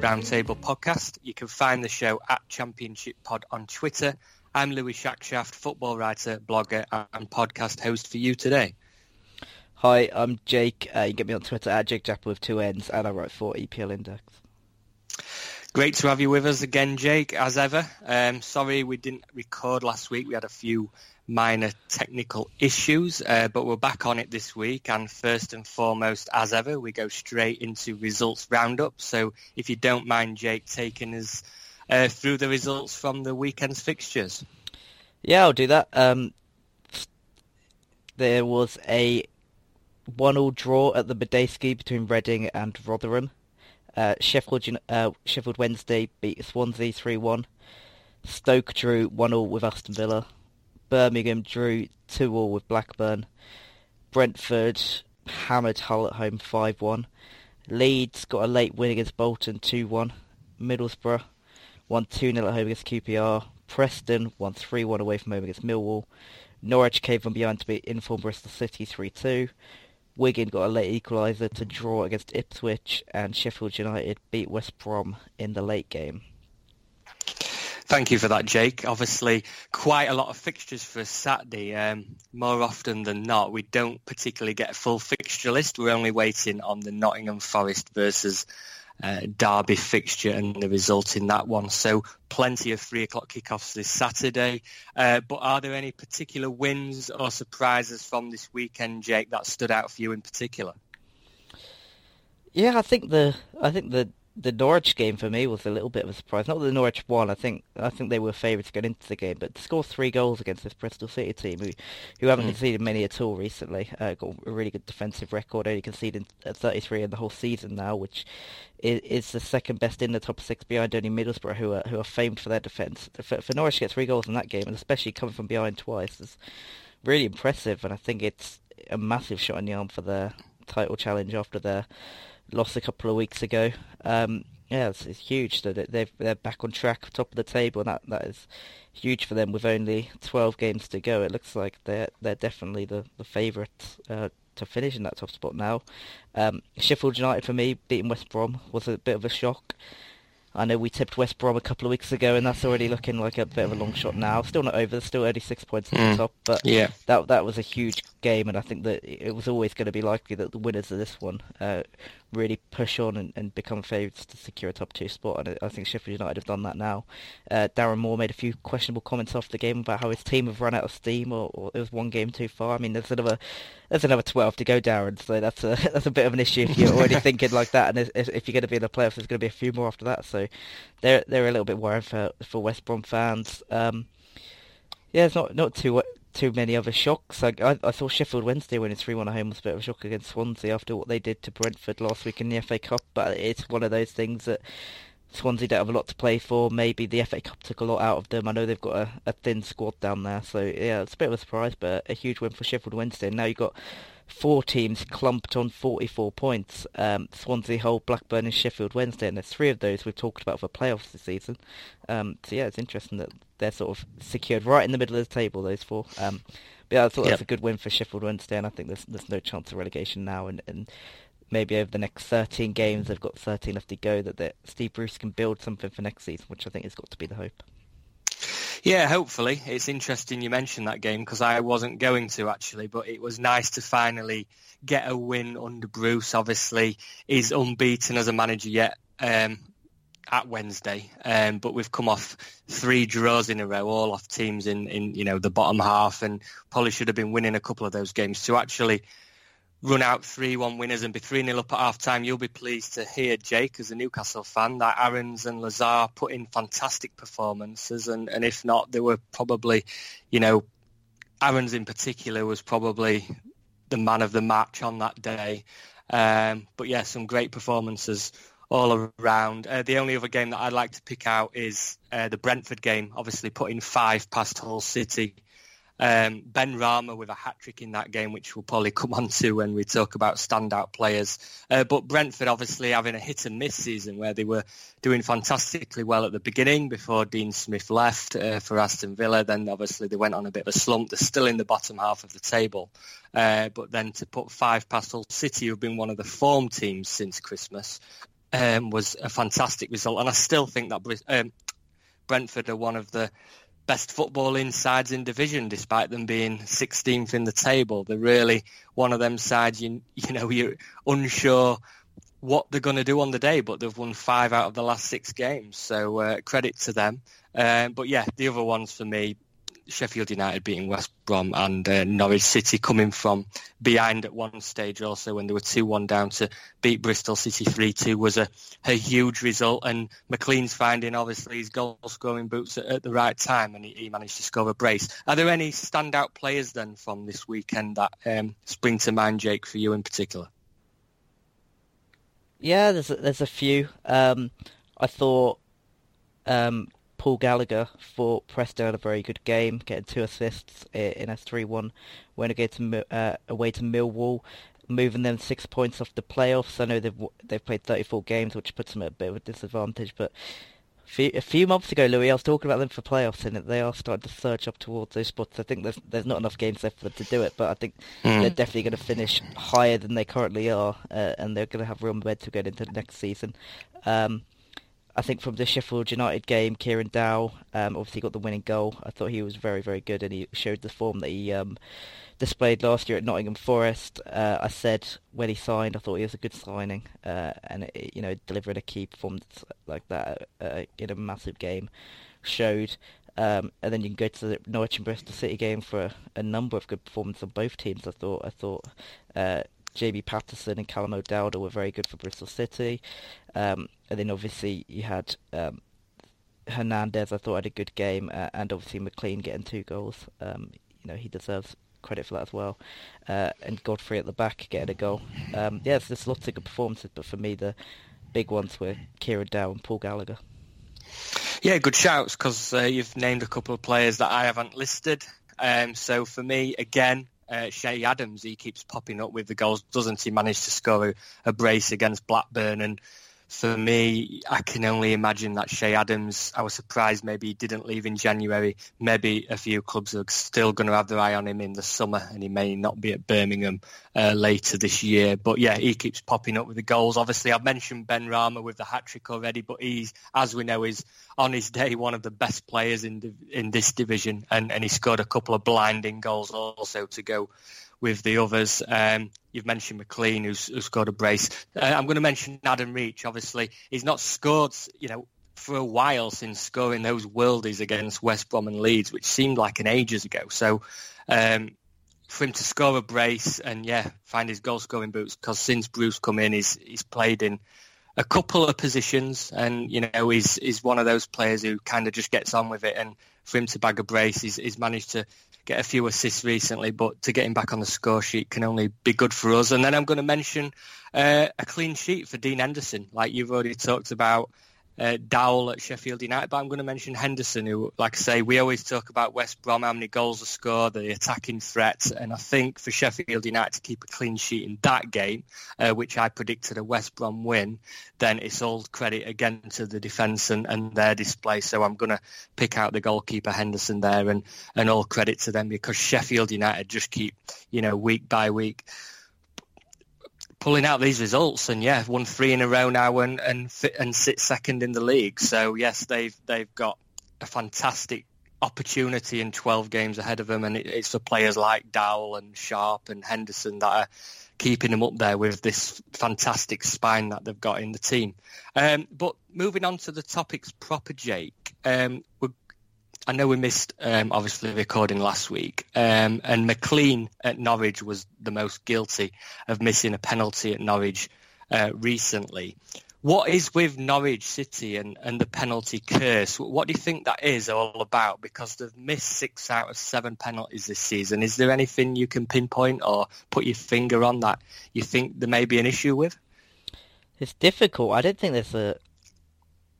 Championship Roundtable podcast. You can find the show at Championship Pod on Twitter. I'm Louis Shackshaft, football writer, blogger, and podcast host for you today. Hi, I'm Jake. Uh, you can get me on Twitter at Jake Japper with two N's, and I write for EPL Index. Great to have you with us again, Jake, as ever. Um, sorry we didn't record last week. We had a few minor technical issues, uh, but we're back on it this week. And first and foremost, as ever, we go straight into results roundup. So if you don't mind, Jake, taking us uh, through the results from the weekend's fixtures. Yeah, I'll do that. Um, there was a one-all draw at the Madejski between Reading and Rotherham. Uh, Sheffield uh, Sheffield Wednesday beat Swansea 3-1. Stoke drew 1-all with Aston Villa. Birmingham drew 2-all with Blackburn. Brentford hammered Hull at home 5-1. Leeds got a late win against Bolton 2-1. Middlesbrough won 2-0 at home against QPR. Preston won 3-1 away from home against Millwall. Norwich came from behind to beat informed Bristol City 3-2. Wigan got a late equaliser to draw against Ipswich, and Sheffield United beat West Brom in the late game. Thank you for that, Jake. Obviously, quite a lot of fixtures for Saturday. Um, more often than not, we don't particularly get a full fixture list. We're only waiting on the Nottingham Forest versus uh, Derby fixture and the result in that one. So plenty of three o'clock kickoffs this Saturday. Uh, but are there any particular wins or surprises from this weekend, Jake, that stood out for you in particular? Yeah, I think the I think the the Norwich game for me was a little bit of a surprise. Not that the Norwich won. I think I think they were favourites going into the game, but to score three goals against this Bristol City team, who who haven't Mm. conceded many at all recently, uh, got a really good defensive record. Only conceded 33 in the whole season now, which is, is the second best in the top six behind only Middlesbrough, who are who are famed for their defence. For, for Norwich to get three goals in that game, and especially coming from behind twice, is really impressive. And I think it's a massive shot in the arm for their title challenge after their loss a couple of weeks ago. Um, yeah, it's, it's huge that they've they're back on track, top of the table, and that that is huge for them with only 12 games to go. It looks like they're they're definitely the the favourites uh, to finish in that top spot now. Um, Sheffield United for me beating West Brom was a bit of a shock. I know we tipped West Brom a couple of weeks ago, and that's already looking like a bit of a long shot now. Still not over. There's still only six points at Mm. the top, but Yeah. that that was a huge game, and I think that it was always going to be likely that the winners of this one uh, really push on and, and become favourites to secure a top two spot. And I think Sheffield United have done that now. Uh, Darren Moore made a few questionable comments after the game about how his team have run out of steam, or, or it was one game too far. I mean, there's another there's another 12 to go, Darren. So that's a that's a bit of an issue if you're already thinking like that. And if, if you're going to be in the playoffs, there's going to be a few more after that. So they're they're a little bit worried for for West Brom fans. Um, yeah, it's not not too too many other shocks. I, I, I saw Sheffield Wednesday winning three one at home was a bit of a shock against Swansea after what they did to Brentford last week in the FA Cup. But it's one of those things that Swansea don't have a lot to play for. Maybe the FA Cup took a lot out of them. I know they've got a, a thin squad down there, so yeah, it's a bit of a surprise, but a huge win for Sheffield Wednesday. Now you've got four teams clumped on 44 points. Um, Swansea, Hull, Blackburn and Sheffield Wednesday, and there's three of those we've talked about for playoffs this season. Um, so yeah, it's interesting that they're sort of secured right in the middle of the table, those four. Um, but yeah, I thought that was a good win for Sheffield Wednesday, and I think there's there's no chance of relegation now, and, and maybe over the next 13 games, they've got 13 left to go, that that Steve Bruce can build something for next season, which I think has got to be the hope. Yeah, hopefully. It's interesting you mentioned that game because I wasn't going to actually, but it was nice to finally get a win under Bruce. Obviously, he's unbeaten as a manager yet um, at Wednesday, um, but we've come off three draws in a row, all off teams in, in you know the bottom half, and probably should have been winning a couple of those games to actually run out 3-1 winners and be 3-0 up at half-time, you'll be pleased to hear, Jake, as a Newcastle fan, that Aarons and Lazaar put in fantastic performances. And, and if not, they were probably, you know, Aarons in particular was probably the man of the match on that day. Um, but yeah, some great performances all around. Uh, the only other game that I'd like to pick out is uh, the Brentford game, obviously putting five past Hull City. Um, Benrahma with a hat-trick in that game, which we'll probably come on to when we talk about standout players. Uh, but Brentford obviously having a hit and miss season where they were doing fantastically well at the beginning before Dean Smith left uh, for Aston Villa. Then obviously they went on a bit of a slump. They're still in the bottom half of the table. Uh, but then to put five past Hull City, who've been one of the form teams since Christmas, um, was a fantastic result. And I still think that um, Brentford are one of the best footballing sides in division, despite them being 16th in the table. They're really one of them sides. You you know you're unsure what they're going to do on the day, but they've won five out of the last six games. So uh, credit to them. Um, but yeah, the other ones for me, Sheffield United beating West Brom and uh, Norwich City coming from behind at one stage also when they were 2-1 down to beat Bristol City 3-2 was a, a huge result and McLean's finding obviously his goal scoring boots at, at the right time and he, he, managed to score a brace. Are there any standout players then from this weekend that um, spring to mind, Jake, for you in particular? Yeah, there's a, there's a few. Um, I thought um, Paul Gallagher for Preston had a very good game, getting two assists in a 3-1 win to, uh, away to Millwall, moving them six points off the playoffs. I know they've they've played 34 games, which puts them at a bit of a disadvantage, but a few months ago, Louis, I was talking about them for playoffs, and they are starting to surge up towards those spots. I think there's there's not enough games left for them to do it, but I think mm. they're definitely going to finish higher than they currently are, uh, and they're going to have real momentum going into the next season. Um, I think from the Sheffield United game, Kieran Dowell um, obviously got the winning goal. I thought he was very, very good, and he showed the form that he um, displayed last year at Nottingham Forest. Uh, I said when he signed, I thought he was a good signing, uh, and it, you know, delivering a key performance like that uh, in a massive game showed. Um, and then you can go to the Norwich and Bristol City game for a, a number of good performances on both teams. I thought. I thought. Jamie Paterson and Callum O'Dowda were very good for Bristol City. Um, and then obviously you had um, Hernandez, I thought had a good game, uh, and obviously McLean getting two goals. Um, you know, he deserves credit for that as well. Uh, and Godfrey at the back getting a goal. Um, yes, there's lots of good performances, but for me the big ones were Kieran Dow and Paul Gallagher. Yeah, good shouts because uh, you've named a couple of players that I haven't listed. Um, so for me, again, uh, Che Adams, he keeps popping up with the goals, doesn't he? Manage to score a, a brace against Blackburn and for me, I can only imagine that Che Adams, I was surprised maybe he didn't leave in January. Maybe a few clubs are still going to have their eye on him in the summer and he may not be at Birmingham uh, later this year. But yeah, he keeps popping up with the goals. Obviously, I've mentioned Benrahma with the hat-trick already, but he's, as we know, is on his day one of the best players in, in this division and, and he scored a couple of blinding goals also to go with the others. Um, you've mentioned McLean, who's, who scored a brace. Uh, I'm going to mention Adam Reach. Obviously, he's not scored, you know, for a while since scoring those worldies against West Brom and Leeds, which seemed like an ages ago. So um, for him to score a brace and yeah, find his goal scoring boots because since Bruce come in, he's he's played in a couple of positions, and you know he's he's one of those players who kind of just gets on with it. And for him to bag a brace, he's, he's managed to get a few assists recently, but to get him back on the score sheet can only be good for us. And then I'm going to mention uh, a clean sheet for Dean Henderson, like you've already talked about uh, Dowell at Sheffield United, but I'm going to mention Henderson, who, like I say, we always talk about West Brom, how many goals are scored, the attacking threat, and I think for Sheffield United to keep a clean sheet in that game, uh, which I predicted a West Brom win, then it's all credit again to the defence and, and their display. So I'm going to pick out the goalkeeper Henderson there, and, and all credit to them because Sheffield United just keep, you know, week by week pulling out these results and yeah, won three in a row now and and and sit second in the league. So yes, they've they've got a fantastic opportunity in 12 games ahead of them, and it, it's for players like Dowell and Sharp and Henderson that are keeping them up there with this fantastic spine that they've got in the team. Um, but moving on to the topics proper, Jake, um, I know we missed um, obviously recording last week, um, and McLean at Norwich was the most guilty of missing a penalty at Norwich uh, recently. What is with Norwich City and, and the penalty curse? What do you think that is all about? Because they've missed six out of seven penalties this season. Is there anything you can pinpoint or put your finger on that you think there may be an issue with? It's difficult. I don't think there's a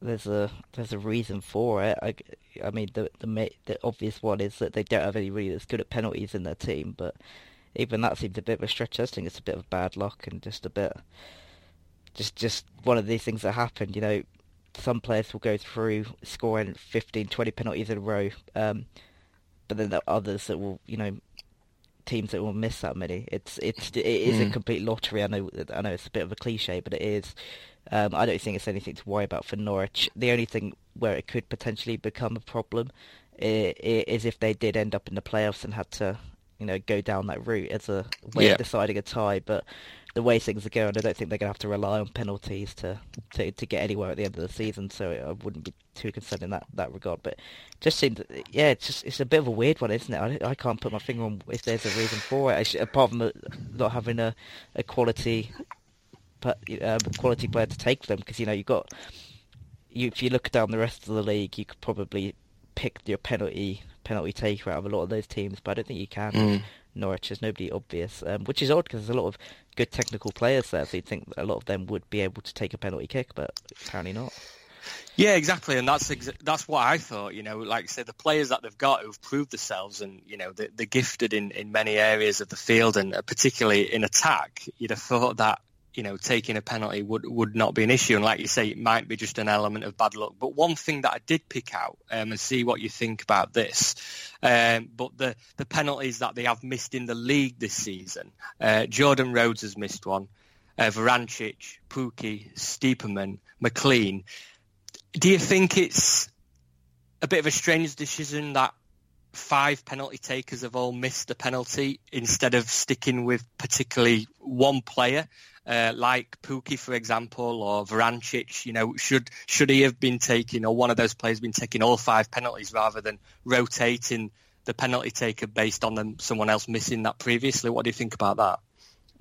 there's a there's a reason for it. I, I mean the the the obvious one is that they don't have anybody that's good at penalties in their team, but even that seems a bit of a stretch. I think it's a bit of bad luck and just a bit just just one of these things that happen. You know, some players will go through scoring 15, 20 penalties in a row, um, but then there are others that will, you know, teams that will miss that many. It's it's it is mm. a hmm. complete lottery. I know I know it's a bit of a cliche, but it is. Um, I don't think it's anything to worry about for Norwich. The only thing where it could potentially become a problem is if they did end up in the playoffs and had to, you know, go down that route as a way yeah. of deciding a tie. But the way things are going, I don't think they're going to have to rely on penalties to, to, to get anywhere at the end of the season. So I wouldn't be too concerned in that, that regard. But just seems, yeah, it's just it's a bit of a weird one, isn't it? I, I can't put my finger on if there's a reason for it, apart from not having a, a quality um, quality player to take them. Because you know you've got you, if you look down the rest of the league, you could probably pick your penalty penalty taker out of a lot of those teams, but I don't think you can. Mm. Norwich. There's nobody obvious, um, which is odd because there's a lot of good technical players there. So you'd think a lot of them would be able to take a penalty kick, but apparently not. Yeah, exactly, and that's exa- that's what I thought. You know, like I said, the players that they've got who've proved themselves, and you know, they're, they're gifted in, in many areas of the field, and uh, particularly in attack. You'd have thought that you know, taking a penalty would, would not be an issue. And like you say, it might be just an element of bad luck. But one thing that I did pick out um, and see what you think about this, um, but the, the penalties that they have missed in the league this season, uh, Jordan Rhodes has missed one, uh, Vrancic, Pukki, Stiepermann, McLean. Do you think it's a bit of a strange decision that five penalty takers have all missed a penalty instead of sticking with particularly one player? uh, like Pukki, for example, or Vrancic, you know, should should he have been taking, or one of those players been taking all five penalties rather than rotating the penalty taker based on them, someone else missing that previously? What do you think about that?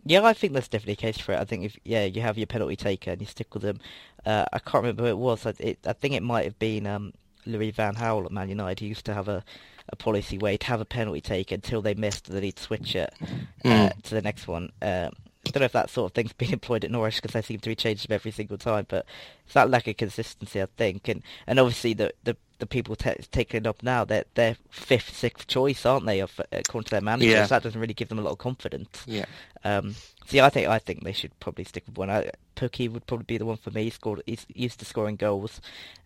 Yeah, I think that's definitely a case for it. I think if yeah, you have your penalty taker and you stick with them. Uh, I can't remember who it was. I, it, I think it might have been um, Louis Van Gaal at Man United. He used to have a, a policy where he'd have a penalty taker until they missed, and then he'd switch it uh, mm. to the next one. Um, I don't know if that sort of thing's been employed at Norwich because they seem to be changing them every single time, but it's that lack of consistency, I think, and and obviously the the, the people t- taking it up now, they're they're fifth, sixth choice, aren't they? Of, according to their managers, yeah. so that doesn't really give them a lot of confidence. Yeah. Um, yeah, I think I think they should probably stick with one. I, Pukki would probably be the one for me. He scored, he's used to scoring goals,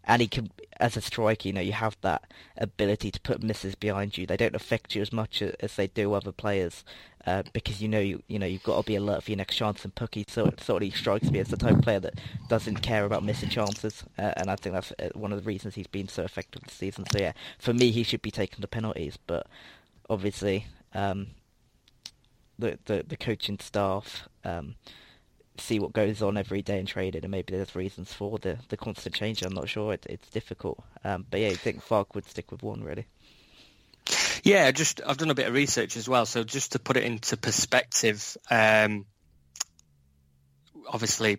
and he can, as a striker, you know, you have that ability to put misses behind you. They don't affect you as much as they do other players, uh, because you know you you know you've got to be alert for your next chance. And Pukki sort sort of strikes me as the type of player that doesn't care about missing chances, uh, and I think that's uh, one of the reasons he's been so effective this season. So yeah, for me, he should be taking the penalties, but obviously. Um, the, the, the coaching staff um, see what goes on every day in trading, and maybe there's reasons for the, the constant change. I'm not sure. It, it's difficult, um, but yeah, I think Farke would stick with one really. Yeah, just I've done a bit of research as well. So just to put it into perspective, um, obviously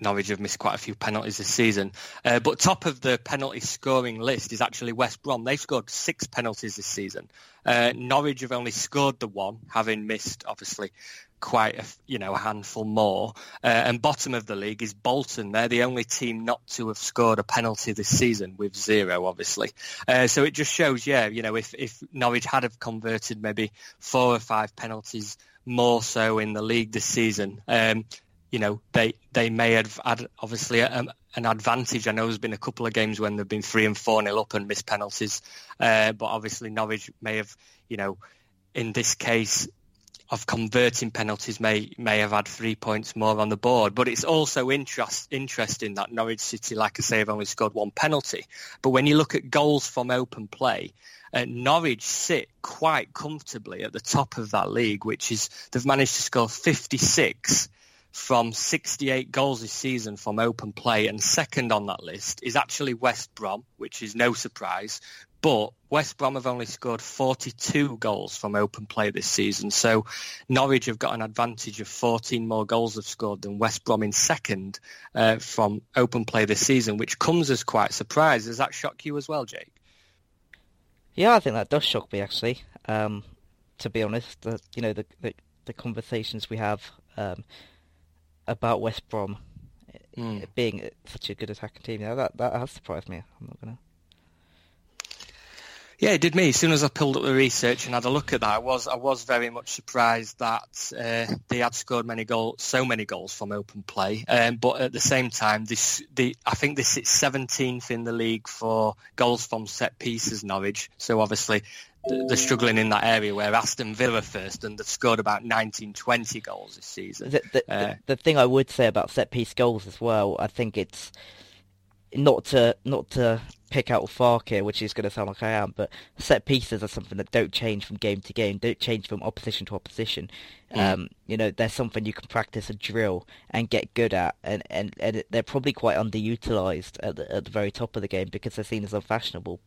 Norwich have missed quite a few penalties this season. Uh, but top of the penalty scoring list is actually West Brom. They've scored six penalties this season. Uh, Norwich have only scored the one, having missed obviously quite a you know a handful more. Uh, and bottom of the league is Bolton. They're the only team not to have scored a penalty this season, with zero, obviously. Uh, so it just shows, yeah, you know, if if Norwich had have converted maybe four or five penalties more so in the league this season. Um, you know, they they may have had obviously a, an advantage. I know there's been a couple of games when they've been three and four nil up and missed penalties, uh, but obviously Norwich may have, you know, in this case of converting penalties may may have had three points more on the board. But it's also interest, interesting that Norwich City, like I say, have only scored one penalty. But when you look at goals from open play, uh, Norwich sit quite comfortably at the top of that league, which is they've managed to score 56 from 68 goals this season from open play, and second on that list is actually West Brom, which is no surprise, but West Brom have only scored 42 goals from open play this season. So Norwich have got an advantage of 14 more goals they've scored than West Brom in second uh, from open play this season, which comes as quite a surprise. Does that shock you as well, Jake? Yeah, I think that does shock me actually. Um, to be honest, the, you know the, the, the conversations we have um, about West Brom mm. being such a good attacking team, yeah, that that has surprised me. I'm not gonna. Yeah, it did me. As soon as I pulled up the research and had a look at that, I was I was very much surprised that uh, they had scored many goals, so many goals from open play. Um, but at the same time, this the I think this is 17th in the league for goals from set pieces. Norwich, so obviously they're struggling in that area where Aston Villa first and they've scored about 19, 20 goals this season. The, the, uh, the, the thing I would say about set piece goals as well, I think it's not to not to pick out Farke here, which is going to sound like I am, but set pieces are something that don't change from game to game, don't change from opposition to opposition. Mm. Um, you know, they're something you can practice a drill and get good at, and, and, and they're probably quite underutilized at the, at the very top of the game because they're seen as unfashionable.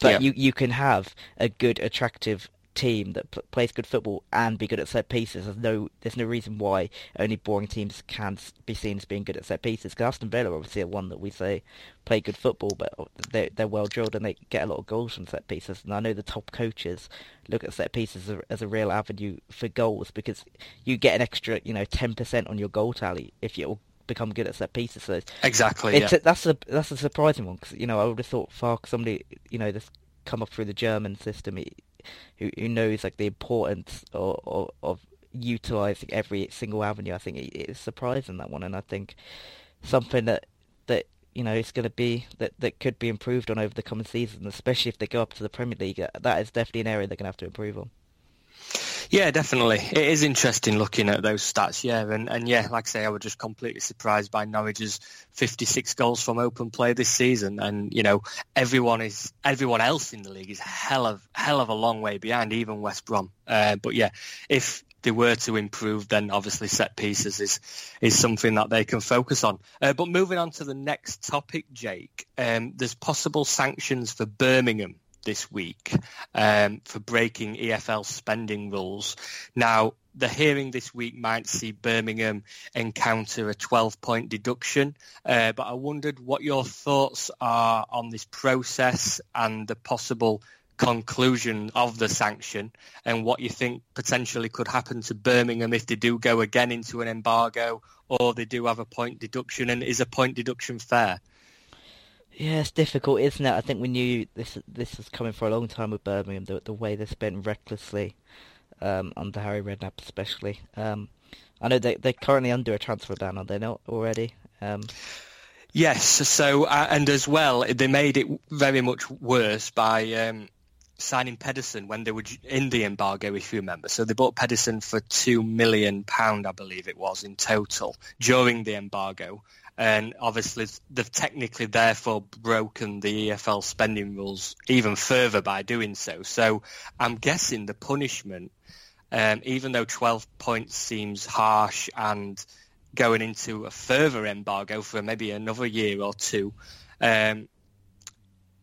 But yeah. you, you can have a good, attractive team that p- plays good football and be good at set pieces. There's no there's no reason why only boring teams can be seen as being good at set pieces. Because Aston Villa obviously are one that we say play good football, but oh, they're, they're well drilled and they get a lot of goals from set pieces. And I know the top coaches look at set pieces as a, as a real avenue for goals because you get an extra you know ten percent on your goal tally if you become good at set pieces. So exactly, yeah. a, that's a that's a surprising one because you know I would have thought far somebody you know this come up through the German system who, who knows like the importance of, of, of utilizing every single avenue. I think it is surprising that one, and I think something that that you know is going to be that that could be improved on over the coming season, especially if they go up to the Premier League. That is definitely an area they're going to have to improve on. Yeah, definitely. It is interesting looking at those stats, yeah. And, and yeah, like I say, I was just completely surprised by Norwich's 56 goals from open play this season. And, you know, everyone is, everyone else in the league is hell of, hell of a long way behind, even West Brom. Uh, but yeah, if they were to improve, then obviously set pieces is, is something that they can focus on. Uh, but moving on to the next topic, Jake, um, there's possible sanctions for Birmingham this week um, for breaking EFL spending rules. Now, the hearing this week might see Birmingham encounter a 12-point deduction, uh, but I wondered what your thoughts are on this process and the possible conclusion of the sanction and what you think potentially could happen to Birmingham if they do go again into an embargo or they do have a point deduction and is a point deduction fair? Yeah, it's difficult, isn't it? I think we knew this this was coming for a long time with Birmingham, the, the way they spent recklessly um, under Harry Redknapp especially. Um, I know they, they're currently under a transfer ban, are they not already? Um, yes, so, uh, and as well, they made it very much worse by um, signing Pedersen when they were in the embargo, if you remember. So they bought Pedersen for £2 million, I believe it was, in total during the embargo and obviously they've technically therefore broken the EFL spending rules even further by doing so. So I'm guessing the punishment, um, even though 12 points seems harsh and going into a further embargo for maybe another year or two, um,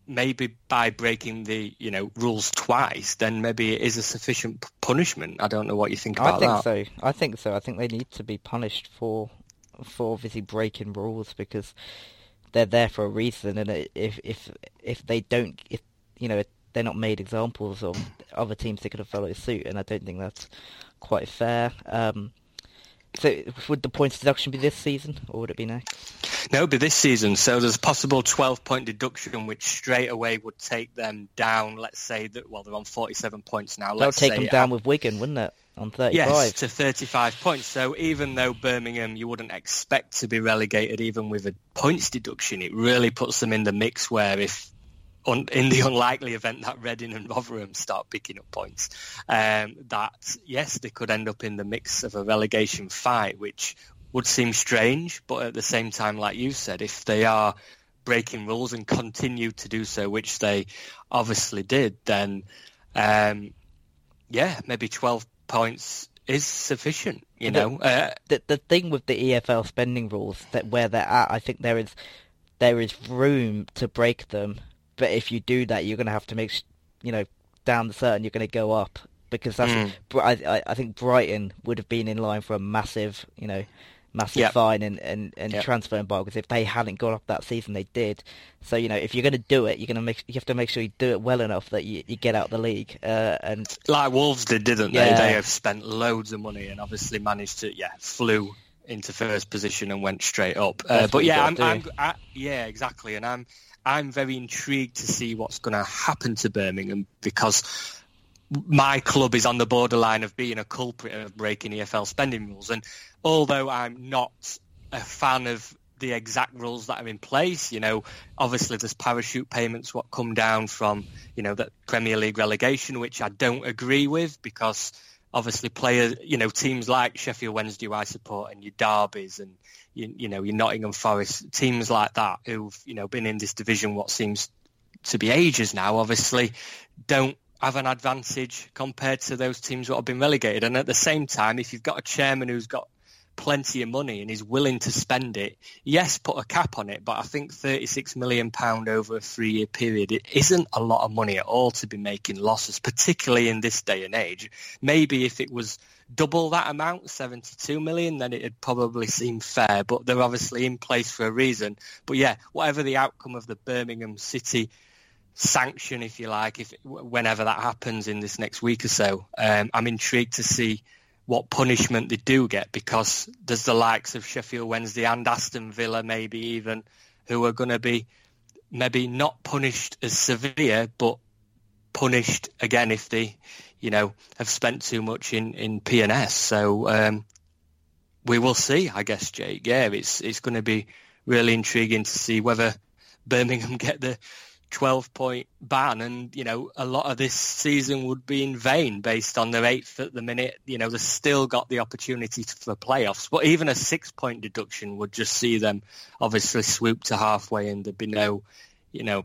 maybe by breaking the you know rules twice, then maybe it is a sufficient punishment. I don't know what you think about that. I think that. so. I think so. I think they need to be punished for for obviously breaking rules because they're there for a reason, and if if if they don't, if you know they're not made examples of other teams that could have followed suit, and I don't think that's quite fair. Um, so would the points deduction be this season, or would it be next? No, it would be this season. So there's a possible 12-point deduction, which straight away would take them down. Let's say that well, they're on 47 points now. That would take them down with Wigan, wouldn't it? On 35. Yes, to 35 points. So even though Birmingham, you wouldn't expect to be relegated, even with a points deduction, it really puts them in the mix. Where if in the unlikely event that Reading and Rotherham start picking up points, um, that yes, they could end up in the mix of a relegation fight, which would seem strange, but at the same time, like you said, if they are breaking rules and continue to do so, which they obviously did, then um, yeah, maybe 12 points is sufficient, you know. The, uh, the, the thing with the EFL spending rules that where they're at, I think there is there is room to break them but if you do that, you're going to have to make, you know, down the certain you're going to go up because that's mm. I, I think Brighton would have been in line for a massive, you know, massive yep. fine and, and, and yep. transfer embargoes. If they hadn't gone up that season, they did. So you know, if you're going to do it, you're going to make you have to make sure you do it well enough that you, you get out of the league. Uh, and like Wolves did, didn't yeah. they? They have spent loads of money and obviously managed to yeah flew into first position and went straight up. Uh, but yeah, I'm, I'm I, yeah exactly, and I'm I'm very intrigued to see what's going to happen to Birmingham because my club is on the borderline of being a culprit of breaking EFL spending rules. And although I'm not a fan of the exact rules that are in place, you know, obviously there's parachute payments what come down from, you know, the Premier League relegation, which I don't agree with because obviously players, you know, teams like Sheffield Wednesday, I support, and your Derbies and, you, you know, your Nottingham Forest, teams like that who've, you know, been in this division what seems to be ages now, obviously don't have an advantage compared to those teams that have been relegated. And at the same time, if you've got a chairman who's got plenty of money and is willing to spend it, yes, put a cap on it. But I think £36 million over a three-year period, it isn't a lot of money at all to be making losses, particularly in this day and age. Maybe if it was double that amount, 72 million, then it'd probably seem fair. But they're obviously in place for a reason. But yeah, whatever the outcome of the Birmingham City sanction, if you like, if whenever that happens in this next week or so. Um, I'm intrigued to see what punishment they do get because there's the likes of Sheffield Wednesday and Aston Villa, maybe even, who are going to be maybe not punished as severe, but punished again if they, you know, have spent too much in in P&S. So um, we will see, I guess, Jake. Yeah, it's it's going to be really intriguing to see whether Birmingham get the 12 point ban and you know a lot of this season would be in vain based on their eighth at the minute. You know they've still got the opportunity for playoffs but even a six point deduction would just see them obviously swoop to halfway and there'd be no you know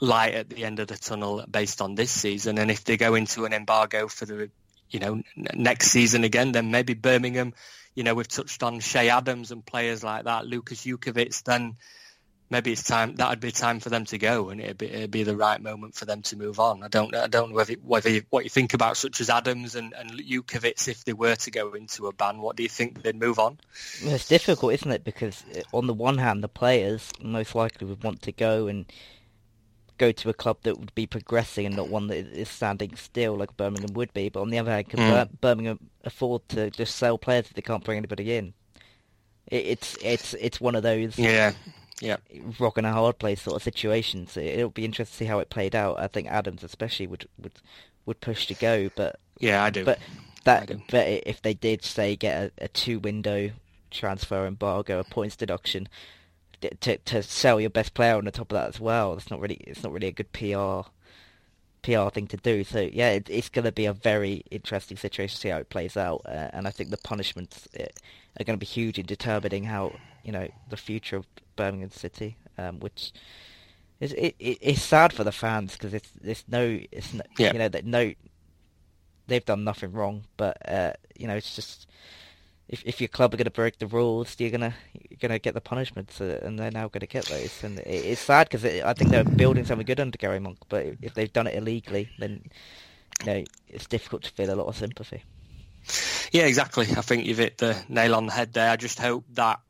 light at the end of the tunnel based on this season. And if they go into an embargo for the you know next season again then maybe Birmingham you know we've touched on Che Adams and players like that. Lucas Jutkiewicz then maybe it's time that would be time for them to go, and it'd be, it'd be the right moment for them to move on. I don't I don't know whether whether you, what you think about such as Adams and and Jutkiewicz if they were to go into a ban. What do you think they'd move on? It's difficult, isn't it? Because uh, on the one hand, the players most likely would want to go and go to a club that would be progressing and not one that is standing still like Birmingham would be. But on the other hand, can mm. Birmingham afford to just sell players if they can't bring anybody in? it's it's it's one of those yeah yeah, rock and a hard place sort of situations. It'll be interesting to see how it played out. I think Adams especially would would would push to go, but yeah, I do. But that, but if they did say get a, a two window transfer embargo, a points deduction, to to sell your best player on the top of that as well, that's not really it's not really a good PR PR thing to do. So yeah, it, it's going to be a very interesting situation to see how it plays out, uh, and I think the punishments uh, are going to be huge in determining how you know the future of Birmingham City, um, which is it, it, it's sad for the fans because it's it's no it's no, yeah. you know that no they've done nothing wrong, but uh, you know it's just if if your club are going to break the rules, you're gonna you're gonna get the punishments, uh, and they're now going to get those. And it, it's sad because I think they're building something good under Gary Monk, but if they've done it illegally, then you know it's difficult to feel a lot of sympathy. Yeah, exactly. I think you've hit the nail on the head there. I just hope that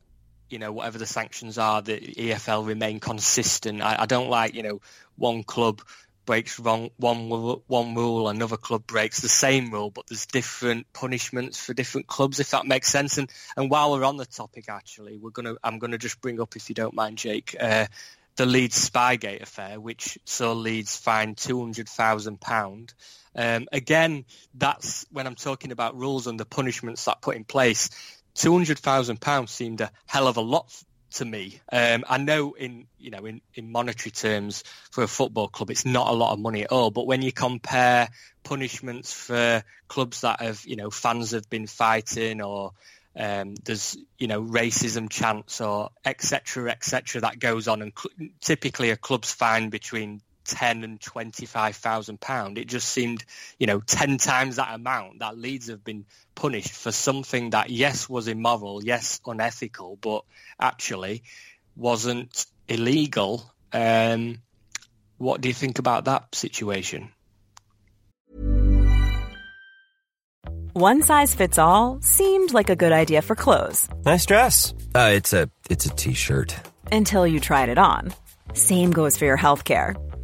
you know whatever the sanctions are, the EFL remain consistent. I, I don't like you know one club breaks wrong one one rule, another club breaks the same rule, but there's different punishments for different clubs, if that makes sense. And and while we're on the topic, actually, we're gonna I'm gonna just bring up, if you don't mind, Jake, uh, the Leeds Spygate affair, which saw Leeds fined two hundred thousand pound. Um, again, that's when I'm talking about rules and the punishments that put in place. Two hundred thousand pounds seemed a hell of a lot to me. Um, I know in you know in, in monetary terms for a football club it's not a lot of money at all, but when you compare punishments for clubs that have you know fans have been fighting or um, there's you know racism chants or etc etc that goes on and cl- typically a club's fined between ten and twenty five thousand pound. It just seemed, you know, ten times that amount that Leeds have been punished for something that yes was immoral, yes unethical, but actually wasn't illegal. Um, What do you think about that situation? One size fits all seemed like a good idea for clothes. Nice dress. Uh, it's a it's a t-shirt. Until you tried it on. Same goes for your health care.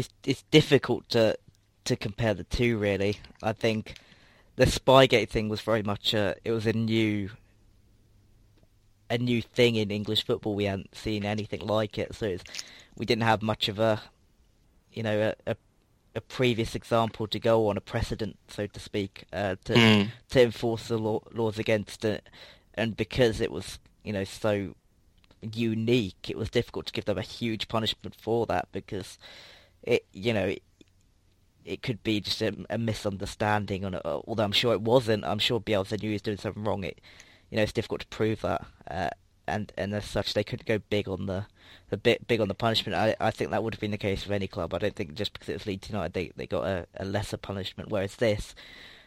It's it's difficult to to compare the two really. I think the Spygate thing was very much a, it was a new a new thing in English football. We hadn't seen anything like it, so we didn't have much of a you know a, a a previous example to go on, a precedent, so to speak, uh, to mm. to enforce the law, laws against it. And because it was, you know, so unique, it was difficult to give them a huge punishment for that because it, you know, it, it could be just a, a misunderstanding. On it, although I'm sure it wasn't. I'm sure Bielsa knew he was doing something wrong. It, you know, it's difficult to prove that. Uh, and and as such, they couldn't go big on the a bit big on the punishment. I I think that would have been the case with any club. I don't think just because it was Leeds United they they got a, a lesser punishment. Whereas this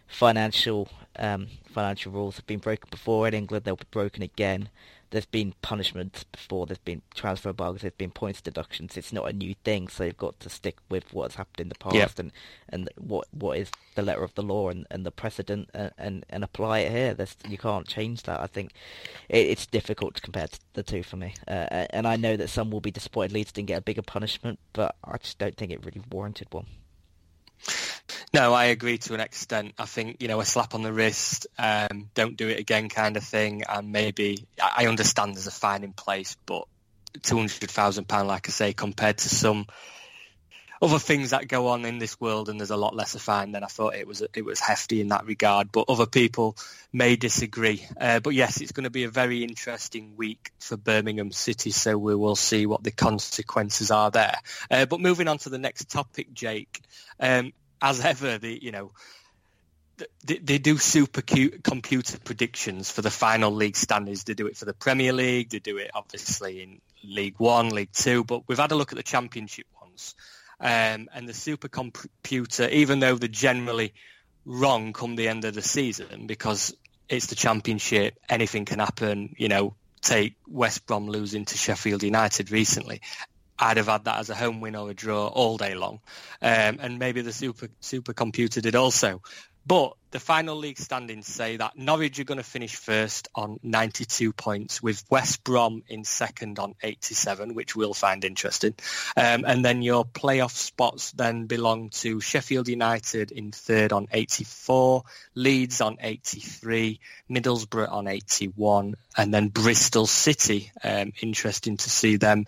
financial um, financial rules have been broken before in England. They'll be broken again there's been punishments before, there's been transfer bugs, there's been points deductions. It's not a new thing, so you've got to stick with what's happened in the past yep. and, and what what is the letter of the law and, and the precedent and, and, and apply it here. There's, you can't change that. I think it, it's difficult to compare the two for me. Uh, and I know that some will be disappointed Leeds didn't get a bigger punishment, but I just don't think it really warranted one. No, I agree to an extent. I think you know a slap on the wrist, um, don't do it again, kind of thing, and maybe I understand there's a fine in place, but two hundred thousand pound, like I say, compared to some other things that go on in this world, and there's a lot less fine than I thought it was. It was hefty in that regard, but other people may disagree. Uh, but yes, it's going to be a very interesting week for Birmingham City, so we will see what the consequences are there. Uh, but moving on to the next topic, Jake. Um, as ever, the you know they, they do super cute computer predictions for the final league standings. They do it for the Premier League. They do it obviously in League One, League Two. But we've had a look at the Championship ones, um, and the super computer, even though they're generally wrong come the end of the season because it's the Championship, anything can happen. You know, take West Brom losing to Sheffield United recently. I'd have had that as a home win or a draw all day long. Um, and maybe the super supercomputer did also. But the final league standings say that Norwich are going to finish first on 92 points, with West Brom in second on 87, which we'll find interesting. Um, and then your playoff spots then belong to Sheffield United in third on 84, Leeds on 83, Middlesbrough on 81, and then Bristol City. Um, interesting to see them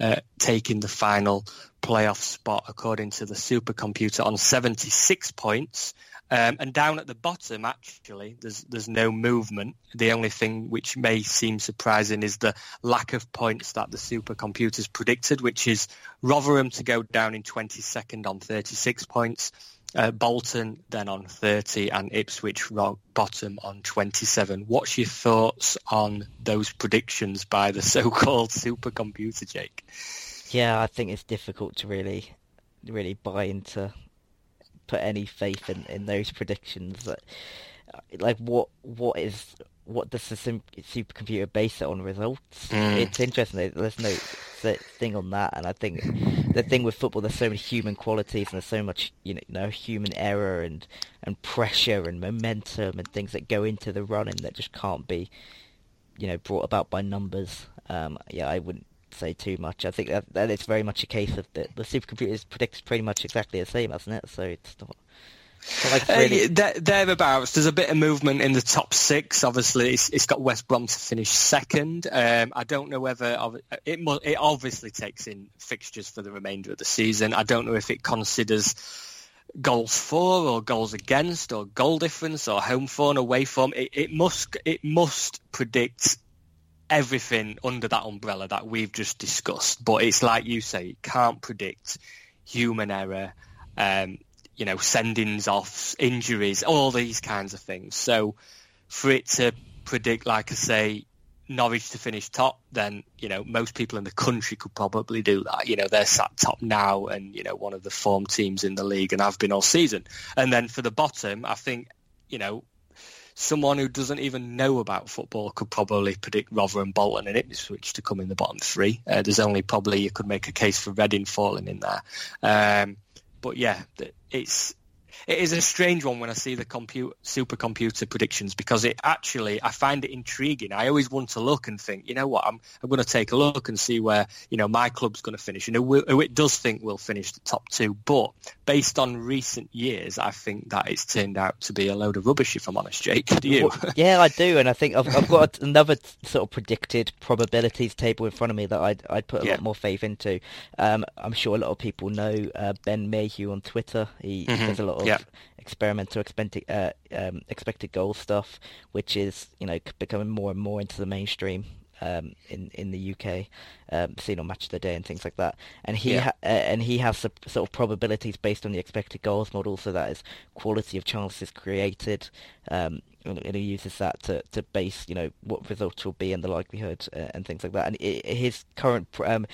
uh, taking the final playoff spot according to the supercomputer on 76 points. Um, and down at the bottom, actually, there's there's no movement. The only thing which may seem surprising is the lack of points that the supercomputers predicted, which is Rotherham to go down in 22nd on 36 points, uh, Bolton then on 30 and Ipswich rock bottom on 27. What's your thoughts on those predictions by the so-called supercomputer, Jake? Yeah, I think it's difficult to really, really buy into, put any faith in, in those predictions. Like, what what is what does the supercomputer base it on results? Mm. It's interesting. There's no thing on that, and I think the thing with football, there's so many human qualities, and there's so much you know, human error and and pressure and momentum and things that go into the running that just can't be, you know, brought about by numbers. Um, yeah, I wouldn't say too much. I think that, that it's very much a case of the the supercomputers predict pretty much exactly the same, hasn't it? So it's not Like really... uh, thereabouts. There's a bit of movement in the top six. Obviously, it's, it's got West Brom to finish second. Um, I don't know whether it it obviously takes in fixtures for the remainder of the season. I don't know if it considers goals for or goals against or goal difference or home form away form. It, it must it must predict everything under that umbrella that we've just discussed. But it's like you say, it can't predict human error. Um, you know, sendings off, injuries, all these kinds of things. So for it to predict, like I say, Norwich to finish top, then, you know, most people in the country could probably do that. You know, they're sat top now and, you know, one of the form teams in the league and have been all season. And then for the bottom, I think, you know, someone who doesn't even know about football could probably predict Rotherham, Bolton and Ipswich to come in the bottom three. Uh, there's only probably, you could make a case for Reading falling in there. Um, but yeah, it's it is a strange one when I see the compute, supercomputer predictions because it actually I find it intriguing. I always want to look and think, you know what, I'm I'm going to take a look and see where you know my club's going to finish. You know, who it does think will finish the top two, but based on recent years, I think that it's turned out to be a load of rubbish. If I'm honest, Jake, do you? Well, yeah, I do, and I think I've, I've got another sort of predicted probabilities table in front of me that I'd I'd put a yeah. lot more faith into. Um, I'm sure a lot of people know uh, Ben Mayhew on Twitter. He mm-hmm. does a lot of yeah. experimental expected uh, um, expected goal stuff, which is you know becoming more and more into the mainstream um, in in the UK, um, seen on Match of the Day and things like that. And he yeah. ha- uh, and he has sort of probabilities based on the expected goals model, so that is quality of chances created. Um, and he uses that to, to base, you know, what results will be and the likelihood uh, and things like that. And it, his current um,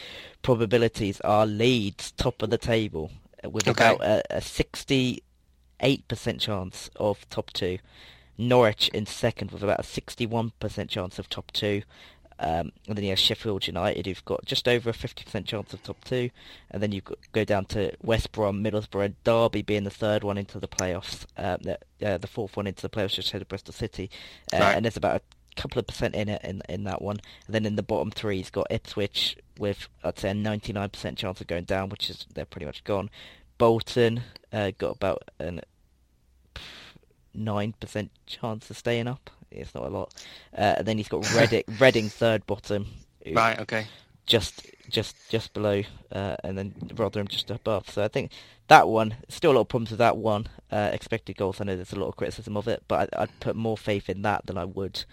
probabilities are Leeds top of the table with okay. about a, a 68% chance of top two. Norwich in second with about a 61% chance of top two. Um, and then you have Sheffield United, who've got just over a 50% chance of top two. And then you go down to West Brom, Middlesbrough, and Derby being the third one into the playoffs. Uh, the, uh, the fourth one into the playoffs just ahead of Bristol City. Uh, right. And there's about a couple of percent in it in, in that one. And then in the bottom three, you've got Ipswich with, I'd say, a 99% chance of going down, which is they're pretty much gone. Bolton uh, got about a nine percent chance of staying up. It's not a lot. Uh, and then he's got Reading, Reading third bottom. Right. Okay. Just, just, just below, uh, and then Rotherham just above. So I think that one still a lot of problems with that one. Uh, expected goals. I know there's a lot of criticism of it, but I, I'd put more faith in that than I would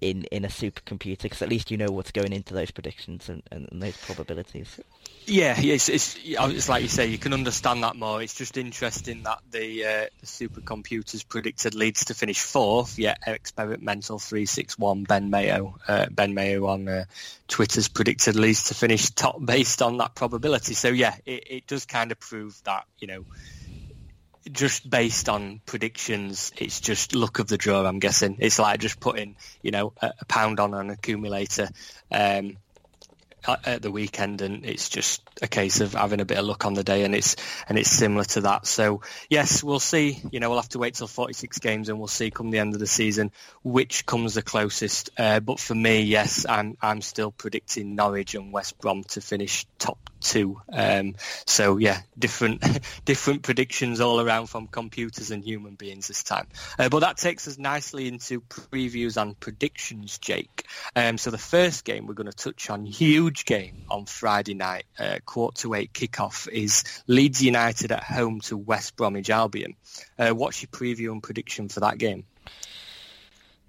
in in a supercomputer because at least you know what's going into those predictions and, and, and those probabilities. Yeah, it's, it's it's like you say, you can understand that more. It's just interesting that the, uh, the supercomputers predicted Leeds to finish fourth. Yet experimental three six one Ben Mayhew uh, Ben Mayhew on uh, Twitter's predicted Leeds to finish top based on that probability. So yeah, it, it does kind of prove that you know just based on predictions, it's just luck of the draw. I'm guessing it's like just putting, you know, a, a pound on an accumulator. Um, at the weekend, and it's just a case of having a bit of luck on the day, and it's and it's similar to that. So yes, we'll see. You know, we'll have to wait till 46 games, and we'll see come the end of the season which comes the closest. Uh, but for me, yes, I'm I'm still predicting Norwich and West Brom to finish top two. Um, so yeah, different different predictions all around from computers and human beings this time. Uh, but that takes us nicely into previews and predictions, Jake. Um, so the first game we're going to touch on, huge game on Friday night, uh, quarter to eight kickoff, is Leeds United at home to West Bromwich Albion. Uh, what's your preview and prediction for that game?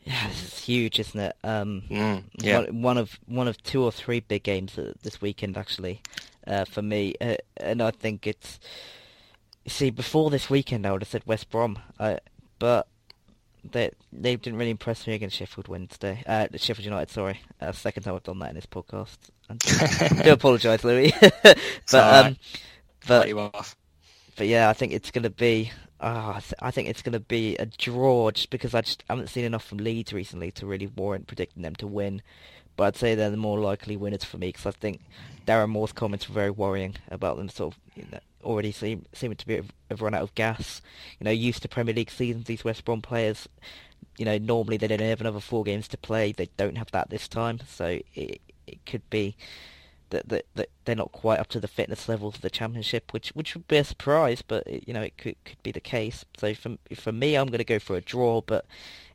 Yeah, this is huge, isn't it? Um, mm, yeah. one, one, of one of two or three big games this weekend, actually uh, for me, uh, and I think it's. See, before this weekend, I would have said West Brom, uh, but they they didn't really impress me against Sheffield Wednesday. Uh, Sheffield United, sorry. Uh, second time I've done that in this podcast. I do apologise, Louis. but um, but but yeah, I think it's going to be. Oh, I, th- I think it's going to be a draw, just because I just haven't seen enough from Leeds recently to really warrant predicting them to win. But I'd say they're the more likely winners for me because I think Darren Moore's comments were very worrying about them sort of you know, already seem, seeming to be have run out of gas. You know, used to Premier League seasons, these West Brom players, you know, normally they don't have another four games to play. They don't have that this time, so it it could be that, that, that they're not quite up to the fitness levels of the championship, which which would be a surprise, but it, you know it could could be the case. So for for me, I'm going to go for a draw. But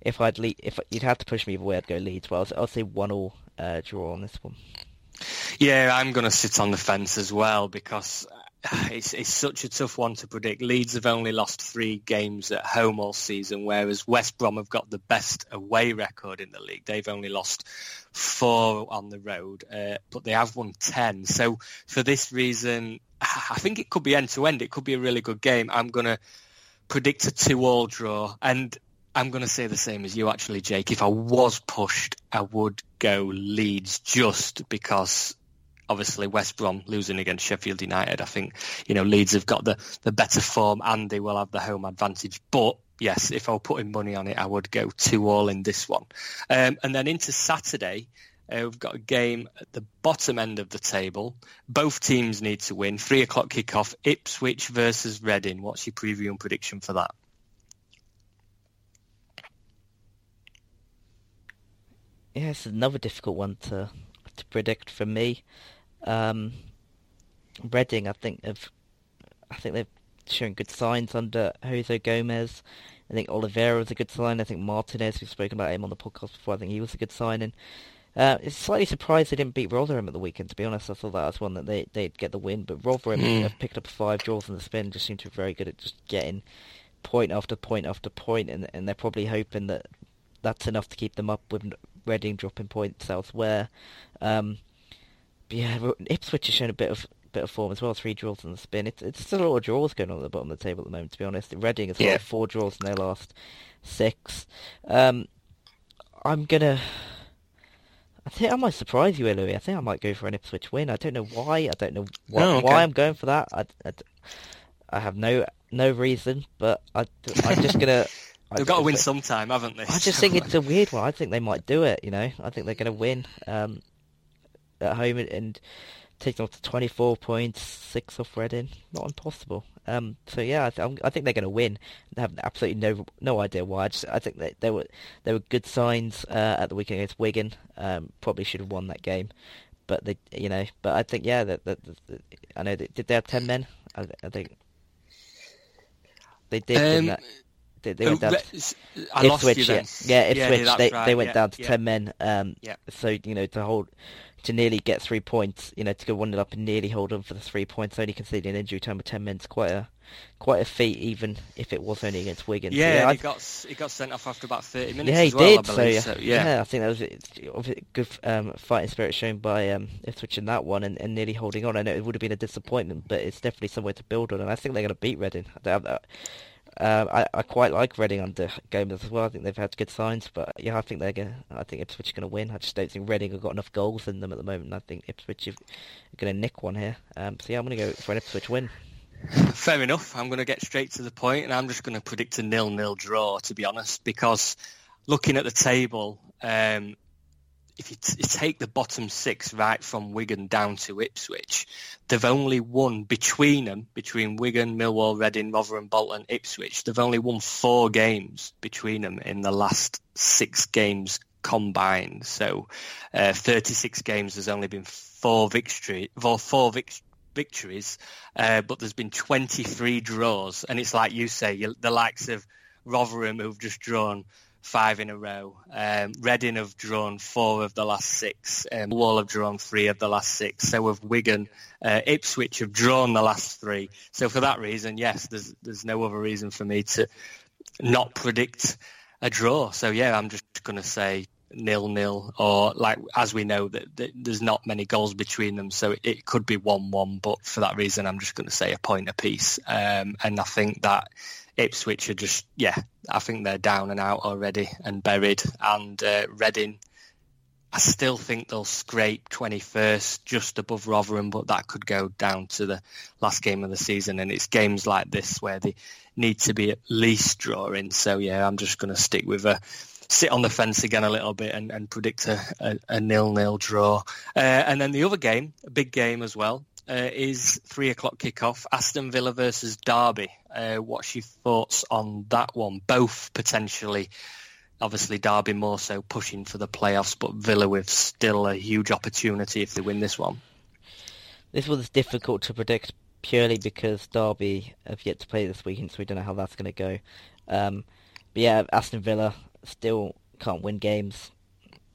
if I'd lead, if you'd have to push me either way, I'd go Leeds. Well, I'll, I'll say one all uh, draw on this one. Yeah, I'm going to sit on the fence as well because it's, it's such a tough one to predict. Leeds have only lost three games at home all season, whereas West Brom have got the best away record in the league. They've only lost four on the road, uh, but they have won ten. So for this reason, I think it could be end to end. It could be a really good game. I'm going to predict a two-all draw, and I'm going to say the same as you, actually, Jake. If I was pushed, I would go Leeds just because obviously West Brom losing against Sheffield United. I think, you know, Leeds have got the, the better form and they will have the home advantage. But yes, if I were putting money on it, I would go two all in this one. Um, and then into Saturday, uh, we've got a game at the bottom end of the table. Both teams need to win. Three o'clock kickoff. Ipswich versus Reading. What's your preview and prediction for that? Yeah, it's another difficult one to to predict for me. Um, Reading, I think, have I think they've shown good signs under Jose Gomes. I think Oliveira was a good sign. I think Martinez, we've spoken about him on the podcast before, I think he was a good signing. Uh, it's slightly surprised they didn't beat Rotherham at the weekend. To be honest, I thought that was one that they they'd get the win. But Rotherham mm. have picked up five draws in the spin. Just seem to be very good at just getting point after point after point, and and they're probably hoping that that's enough to keep them up with Reading dropping points elsewhere. Um, yeah, Ipswich has shown a bit of bit of form as well. Three draws in the spin. It's it's still a lot of draws going on at the bottom of the table at the moment. To be honest, Reading has yeah. got four draws in their last six. Um, I'm gonna. I think I might surprise you, Louis. I think I might go for an Ipswich win. I don't know why. I don't know why, oh, okay. why I'm going for that. I, I, I, have no no reason, but I, I'm just gonna. They've got to win sometime, haven't they? I just think it's a weird one. I think they might do it. You know, I think they're going to win um, at home and take them up to 24 points, six off Reading. Not impossible. Um, so yeah, I, th- I think they're going to win. They have absolutely no no idea why. I, just, I think that they were there were good signs uh, at the weekend against Wigan. Um, probably should have won that game, but they you know. But I think yeah, that, that, that I know. That, did they have ten men? I, I think they did. Um, they, they went down. To, I Ipswich, yeah, yeah, Ipswich. Yeah, they right. they went yeah, down to yeah. ten men. Um, yeah. So you know to hold to nearly get three points, you know, to go one nil up and nearly hold on for the three points, only conceding an injury time of ten minutes, quite a quite a feat, even if it was only against Wigan. Yeah, yeah he got he got sent off after about thirty minutes. Yeah, he well, did. So, so, yeah. yeah, I think that was a good um, fighting spirit shown by um, Ipswich in that one, and, and, nearly holding on. I know it would have been a disappointment, but it's definitely somewhere to build on, and I think they're going to beat Reading. Uh, I, I quite like Reading under Gomes as well. I think they've had good signs, but yeah, I think they're gonna. I think Ipswich are going to win. I just don't think Reading have got enough goals in them at the moment. I think Ipswich are going to nick one here. Um, so yeah, I'm going to go for an Ipswich win. Fair enough. I'm going to get straight to the point, and I'm just going to predict a nil-nil draw. To be honest, because looking at the table, um, if you, t- you, take the bottom six right from Wigan down to Ipswich, they've only won between them, between Wigan, Millwall, Reading, Rotherham, Bolton, Ipswich, they've only won four games between them in the last six games combined. So uh, 36 games, there's only been four, victory, four, four vic- victories, uh, but there's been 23 draws. And it's like you say, you, the likes of Rotherham who've just drawn five in a row. Um, Reading have drawn four of the last six. Um, Wall have drawn three of the last six. So have Wigan. Uh, Ipswich have drawn the last three. So for that reason, yes, there's there's no other reason for me to not predict a draw. So yeah, I'm just going to say nil nil or like as we know that, that, there's not many goals between them so it, it could be one one but for that reason I'm just going to say a point apiece um, and I think that Ipswich are just, yeah, I think they're down and out already and buried. And uh, Reading, I still think they'll scrape 21st just above Rotherham, but that could go down to the last game of the season. And it's games like this where they need to be at least drawing. So, yeah, I'm just going to stick with a sit on the fence again a little bit and, and predict a, a, a nil-nil draw. Uh, and then the other game, a big game as well, uh, is three o'clock kickoff. Aston Villa versus Derby. Uh, what's your thoughts on that one? Both potentially, obviously Derby more so pushing for the playoffs, but Villa with still a huge opportunity if they win this one. This was difficult to predict purely because Derby have yet to play this weekend, so we don't know how that's going to go. Um, but yeah, Aston Villa still can't win games.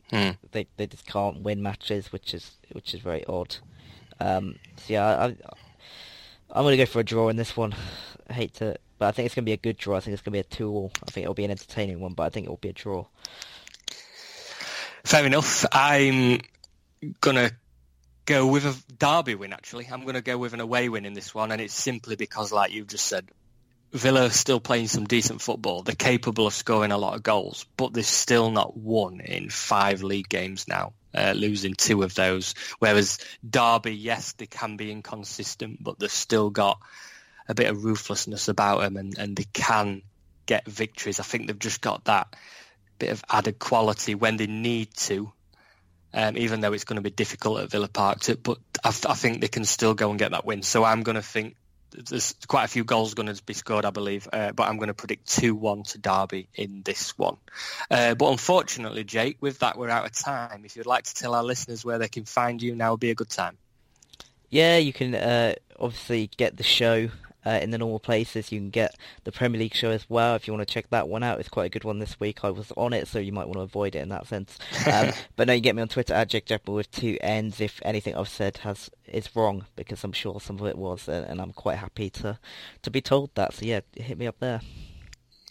Hmm. They they just can't win matches, which is which is very odd. Um, so yeah, I, I'm going to go for a draw in this one. I hate to, but I think it's going to be a good draw. I think it's going to be a two-all. I think it'll be an entertaining one, but I think it will be a draw. Fair enough. I'm gonna go with a derby win. Actually, I'm gonna go with an away win in this one, and it's simply because, like you've just said, Villa are still playing some decent football. They're capable of scoring a lot of goals, but they're still not won in five league games now, uh, losing two of those. Whereas Derby, yes, they can be inconsistent, but they've still got a bit of ruthlessness about them, and, and they can get victories. I think they've just got that bit of added quality when they need to. Um, even though it's going to be difficult at Villa Park, to, but I, I think they can still go and get that win. So I'm going to think there's quite a few goals going to be scored, I believe, uh, but I'm going to predict 2-1 to Derby in this one. Uh, but unfortunately, Jake, with that, we're out of time. If you'd like to tell our listeners where they can find you, now would be a good time. Yeah, you can uh, obviously get the show uh, in the normal places. You can get the Premier League show as well if you want to check that one out. It's quite a good one this week. I was on it, so you might want to avoid it in that sense. Um, but no, you get me on Twitter at Jake Jeppel with two N's if anything I've said has is wrong, because I'm sure some of it was, and, and I'm quite happy to to be told that. So yeah, hit me up there.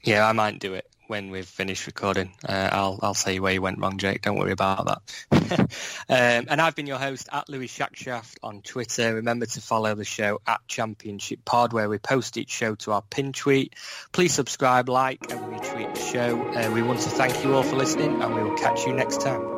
Yeah, I might do it when we've finished recording. Uh, I'll I'll say where you went wrong, Jake. Don't worry about that. um, and I've been your host at Louis Shackshaft on Twitter. Remember to follow the show at Championship Pod, where we post each show to our pin tweet. Please subscribe, like, and retweet the show. Uh, we want to thank you all for listening, and we will catch you next time.